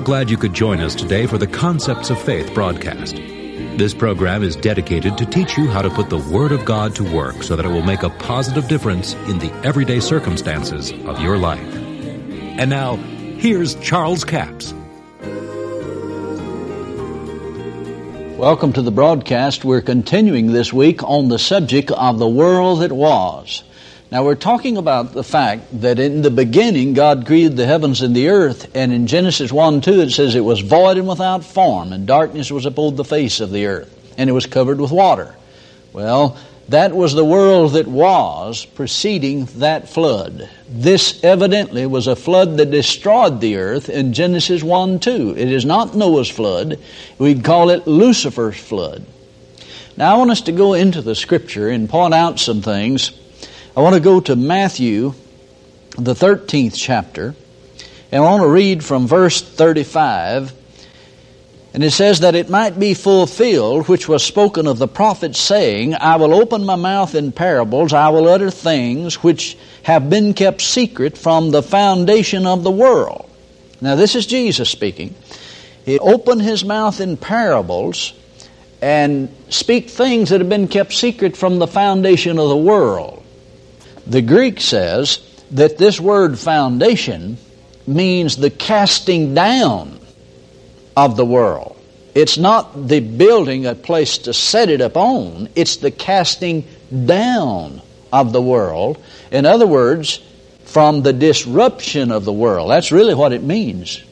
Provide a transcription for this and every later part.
are glad you could join us today for the Concepts of Faith broadcast. This program is dedicated to teach you how to put the Word of God to work so that it will make a positive difference in the everyday circumstances of your life. And now, here's Charles Capps. Welcome to the broadcast. We're continuing this week on the subject of the world that was. Now we're talking about the fact that in the beginning God created the heavens and the earth, and in Genesis 1 2 it says it was void and without form, and darkness was upon the face of the earth, and it was covered with water. Well, that was the world that was preceding that flood. This evidently was a flood that destroyed the earth in Genesis 1 2. It is not Noah's flood. We'd call it Lucifer's flood. Now I want us to go into the scripture and point out some things I want to go to Matthew, the 13th chapter, and I want to read from verse 35. And it says that it might be fulfilled, which was spoken of the prophet, saying, I will open my mouth in parables, I will utter things which have been kept secret from the foundation of the world. Now, this is Jesus speaking. He opened his mouth in parables and speak things that have been kept secret from the foundation of the world. The Greek says that this word foundation means the casting down of the world. It's not the building a place to set it upon, it's the casting down of the world. In other words, from the disruption of the world. That's really what it means.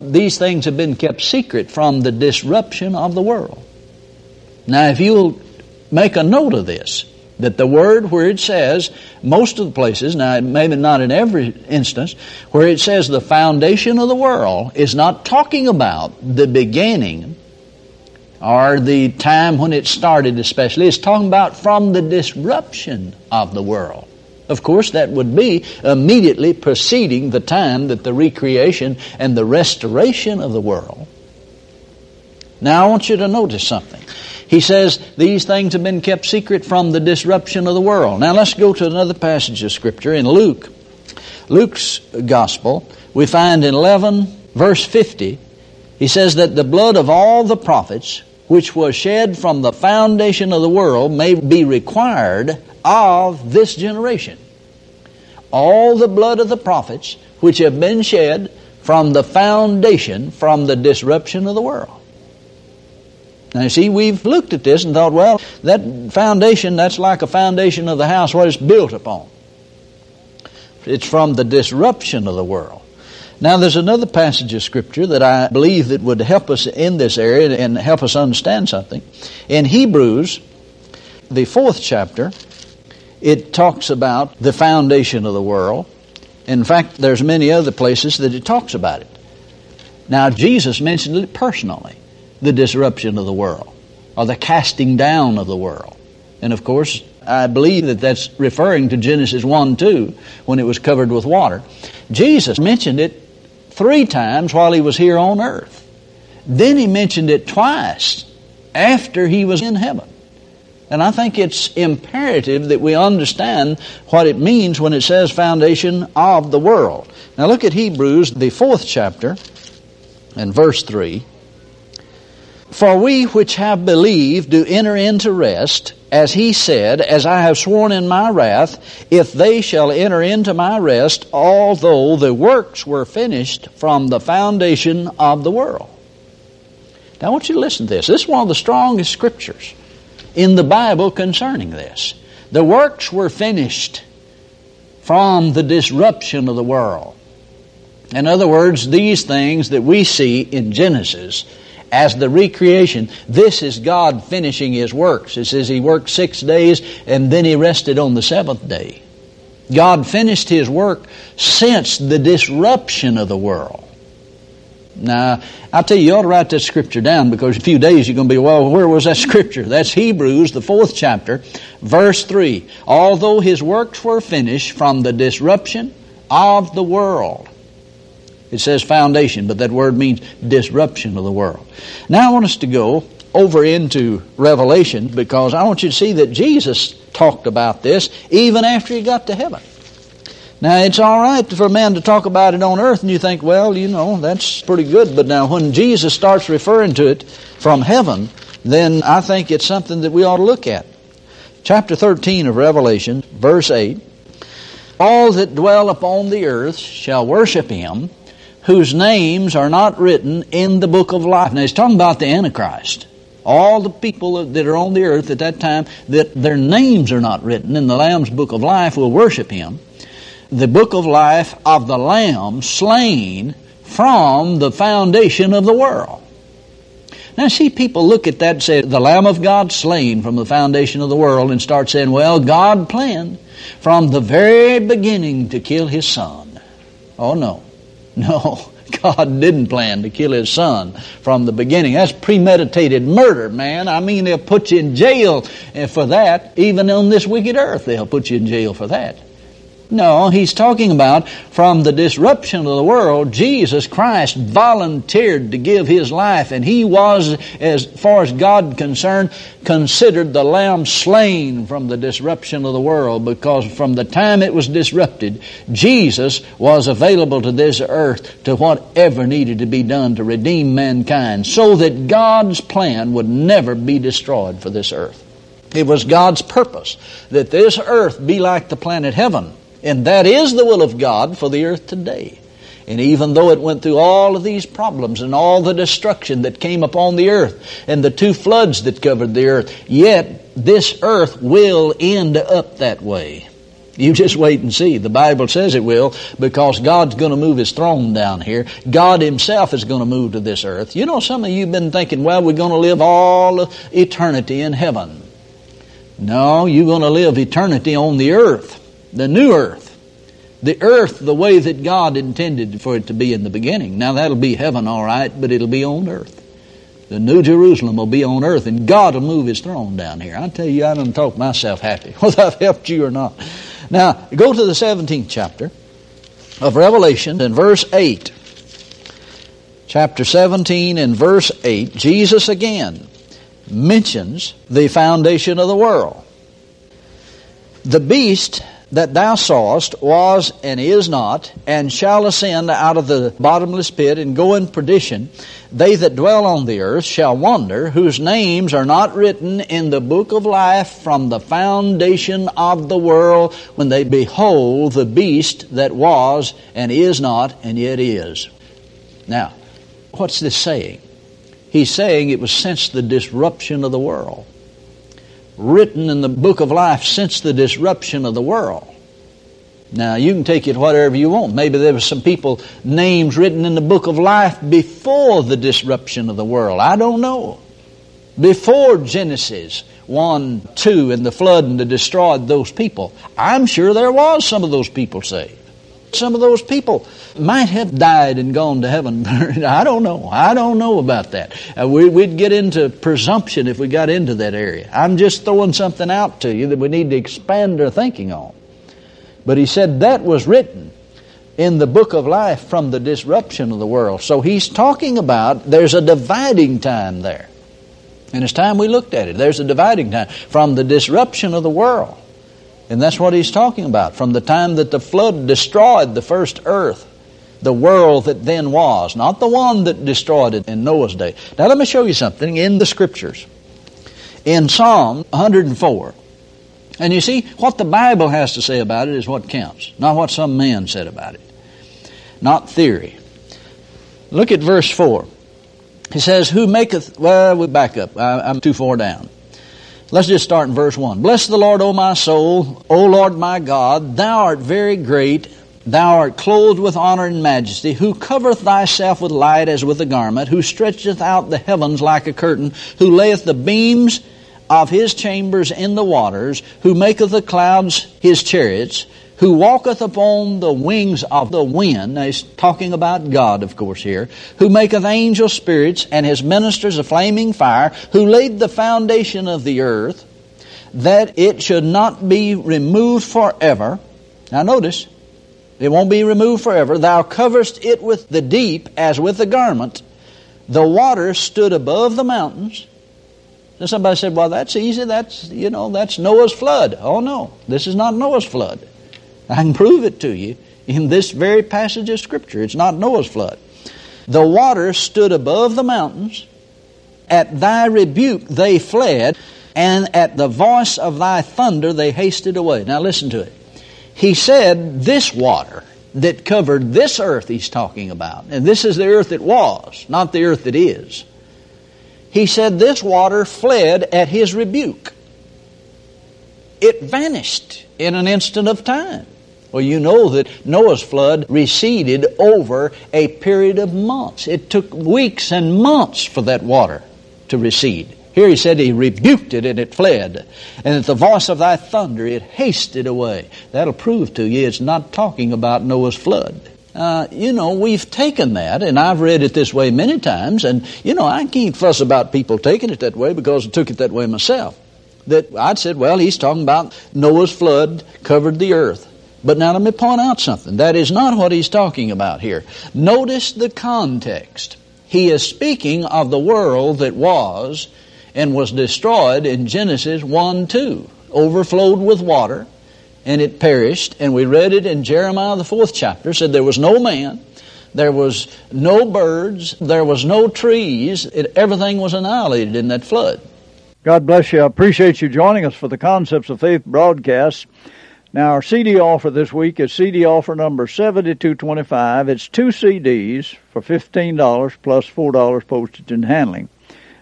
These things have been kept secret from the disruption of the world. Now, if you'll make a note of this, that the word where it says, most of the places, now maybe not in every instance, where it says the foundation of the world is not talking about the beginning or the time when it started especially. It's talking about from the disruption of the world. Of course, that would be immediately preceding the time that the recreation and the restoration of the world. Now I want you to notice something. He says these things have been kept secret from the disruption of the world. Now let's go to another passage of Scripture in Luke. Luke's Gospel, we find in 11, verse 50, he says that the blood of all the prophets which was shed from the foundation of the world may be required of this generation. All the blood of the prophets which have been shed from the foundation, from the disruption of the world. Now, you see, we've looked at this and thought, well, that foundation, that's like a foundation of the house, what it's built upon. It's from the disruption of the world. Now, there's another passage of Scripture that I believe that would help us in this area and help us understand something. In Hebrews, the fourth chapter, it talks about the foundation of the world. In fact, there's many other places that it talks about it. Now, Jesus mentioned it personally the disruption of the world or the casting down of the world. And of course, I believe that that's referring to Genesis 1 2 when it was covered with water. Jesus mentioned it three times while he was here on earth. Then he mentioned it twice after he was in heaven. And I think it's imperative that we understand what it means when it says foundation of the world. Now look at Hebrews, the fourth chapter, and verse 3. For we which have believed do enter into rest, as he said, As I have sworn in my wrath, if they shall enter into my rest, although the works were finished from the foundation of the world. Now I want you to listen to this. This is one of the strongest scriptures in the Bible concerning this. The works were finished from the disruption of the world. In other words, these things that we see in Genesis as the recreation. This is God finishing His works. It says He worked six days and then He rested on the seventh day. God finished His work since the disruption of the world. Now, I'll tell you, you ought to write that scripture down because in a few days you're going to be, well, where was that scripture? That's Hebrews, the fourth chapter, verse 3. Although his works were finished from the disruption of the world. It says foundation, but that word means disruption of the world. Now I want us to go over into Revelation because I want you to see that Jesus talked about this even after he got to heaven. Now, it's all right for a man to talk about it on earth, and you think, well, you know, that's pretty good. But now, when Jesus starts referring to it from heaven, then I think it's something that we ought to look at. Chapter 13 of Revelation, verse 8 All that dwell upon the earth shall worship him, whose names are not written in the book of life. Now, he's talking about the Antichrist. All the people that are on the earth at that time, that their names are not written in the Lamb's book of life, will worship him the book of life of the Lamb slain from the foundation of the world. Now, see, people look at that and say, the Lamb of God slain from the foundation of the world, and start saying, well, God planned from the very beginning to kill his son. Oh, no. No. God didn't plan to kill his son from the beginning. That's premeditated murder, man. I mean, they'll put you in jail for that. Even on this wicked earth, they'll put you in jail for that. No, he's talking about from the disruption of the world, Jesus Christ volunteered to give his life, and he was, as far as God concerned, considered the lamb slain from the disruption of the world, because from the time it was disrupted, Jesus was available to this earth to whatever needed to be done to redeem mankind, so that God's plan would never be destroyed for this earth. It was God's purpose that this earth be like the planet heaven and that is the will of God for the earth today. And even though it went through all of these problems and all the destruction that came upon the earth and the two floods that covered the earth, yet this earth will end up that way. You just wait and see. The Bible says it will because God's going to move His throne down here. God Himself is going to move to this earth. You know, some of you have been thinking, well, we're going to live all eternity in heaven. No, you're going to live eternity on the earth the new earth. The earth the way that God intended for it to be in the beginning. Now that'll be heaven all right, but it'll be on earth. The new Jerusalem will be on earth and God will move his throne down here. I tell you, I don't talk myself happy, whether I've helped you or not. Now, go to the 17th chapter of Revelation in verse 8. Chapter 17 and verse 8, Jesus again mentions the foundation of the world. The beast that thou sawest was and is not, and shall ascend out of the bottomless pit and go in perdition. They that dwell on the earth shall wonder, whose names are not written in the book of life from the foundation of the world, when they behold the beast that was and is not and yet is. Now, what's this saying? He's saying it was since the disruption of the world written in the book of life since the disruption of the world. Now, you can take it whatever you want. Maybe there were some people, names written in the book of life before the disruption of the world. I don't know. Before Genesis 1, 2, and the flood and the destroyed those people. I'm sure there was some of those people saved. Some of those people might have died and gone to heaven. I don't know. I don't know about that. Uh, we, would get into presumption if we got into that area. I'm just throwing something out to you that we need to expand our thinking on. But he said that was written in the book of life from the disruption of the world. So he's talking about there's a dividing time there. And it's time we looked at it. There's a dividing time from the disruption of the world and that's what he's talking about. From the time that the flood destroyed the first earth, the world that then was, not the one that destroyed it in Noah's day. Now let me show you something in the scriptures. In Psalm 104, and you see, what the Bible has to say about it is what counts, not what some man said about it, not theory. Look at verse 4. He says, Who maketh, well, we back up. I, I'm too far down. Let's just start in verse 1. Bless the Lord, O my soul, O Lord my God, thou art very great, thou art clothed with honor and majesty, who covereth thyself with light as with a garment, who stretcheth out the heavens like a curtain, who layeth the beams of his chambers in the waters, who maketh the clouds his chariots, who walketh upon the wings of the wind. Now he's talking about God, of course, here. Who maketh angel spirits and his ministers a flaming fire, who laid the foundation of the earth, that it should not be removed forever. Now notice, it won't be removed forever. Thou coverest it with the deep as with a garment. The waters stood above the mountains. And somebody said, well, that's easy. That's, you know, that's Noah's flood. Oh, no. This is not Noah's flood. I can prove it to you in this very passage of Scripture. It's not Noah's flood. The water stood above the mountains. At thy rebuke they fled, and at the voice of thy thunder they hasted away. Now listen to it. He said, This water that covered this earth he's talking about, and this is the earth that was, not the earth that is. He said, This water fled at his rebuke. It vanished in an instant of time. Well, you know that Noah's flood receded over a period of months. It took weeks and months for that water to recede. Here he said he rebuked it and it fled. And at the voice of thy thunder it hasted away. That'll prove to you it's not talking about Noah's flood. Uh, you know, we've taken that, and I've read it this way many times, and, you know, I can't fuss about people taking it that way because I took it that way myself. That I'd said, well, he's talking about Noah's flood covered the earth. But now let me point out something. That is not what he's talking about here. Notice the context. He is speaking of the world that was and was destroyed in Genesis 1 2, overflowed with water, and it perished. And we read it in Jeremiah, the fourth chapter, said there was no man, there was no birds, there was no trees, it, everything was annihilated in that flood. God bless you. I appreciate you joining us for the Concepts of Faith broadcast. Now, our CD offer this week is CD offer number 7225. It's two CDs for $15 plus $4 postage and handling,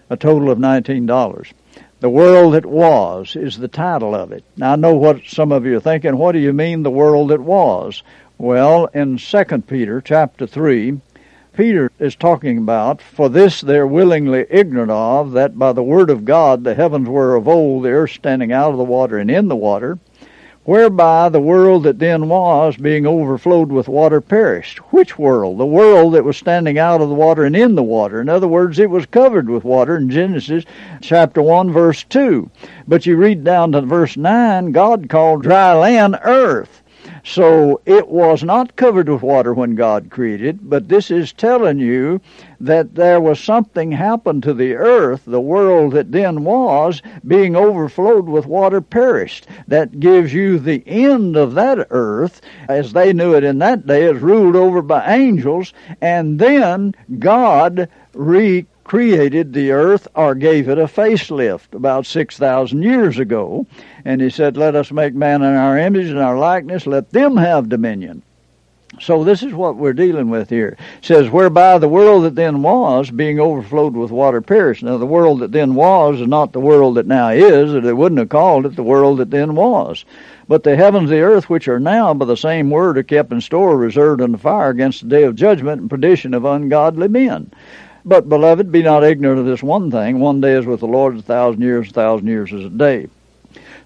a total of $19. The World That Was is the title of it. Now, I know what some of you are thinking. What do you mean, the world that was? Well, in 2 Peter chapter 3, Peter is talking about, For this they're willingly ignorant of, that by the word of God the heavens were of old, the earth standing out of the water and in the water, whereby the world that then was, being overflowed with water, perished. Which world? The world that was standing out of the water and in the water. In other words, it was covered with water in Genesis chapter 1, verse 2. But you read down to verse 9, God called dry land earth. So it was not covered with water when God created, but this is telling you that there was something happened to the earth, the world that then was, being overflowed with water perished. That gives you the end of that earth, as they knew it in that day, is ruled over by angels, and then God re created the earth or gave it a facelift about 6,000 years ago. And he said, Let us make man in our image and our likeness, let them have dominion. So this is what we're dealing with here. It says, whereby the world that then was, being overflowed with water, perished. Now the world that then was is not the world that now is, or they wouldn't have called it the world that then was. But the heavens the earth, which are now by the same word, are kept in store, reserved in the fire against the day of judgment and perdition of ungodly men. But, beloved, be not ignorant of this one thing. One day is with the Lord a thousand years, a thousand years is a day.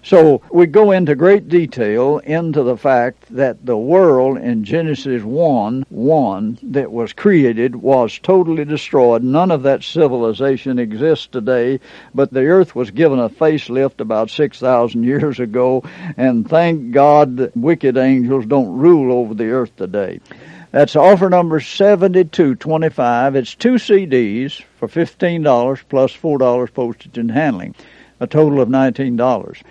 So we go into great detail into the fact that the world in Genesis 1 1 that was created was totally destroyed. None of that civilization exists today, but the earth was given a facelift about 6,000 years ago, and thank God wicked angels don't rule over the earth today. That's offer number 7225. It's two CDs for $15 plus $4 postage and handling, a total of $19.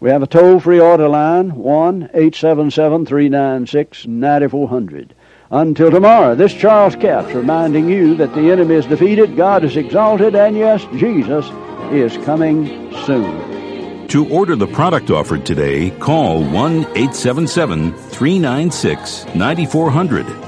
We have a toll free order line, 1 877 396 9400. Until tomorrow, this Charles Capps reminding you that the enemy is defeated, God is exalted, and yes, Jesus is coming soon. To order the product offered today, call 1 877 396 9400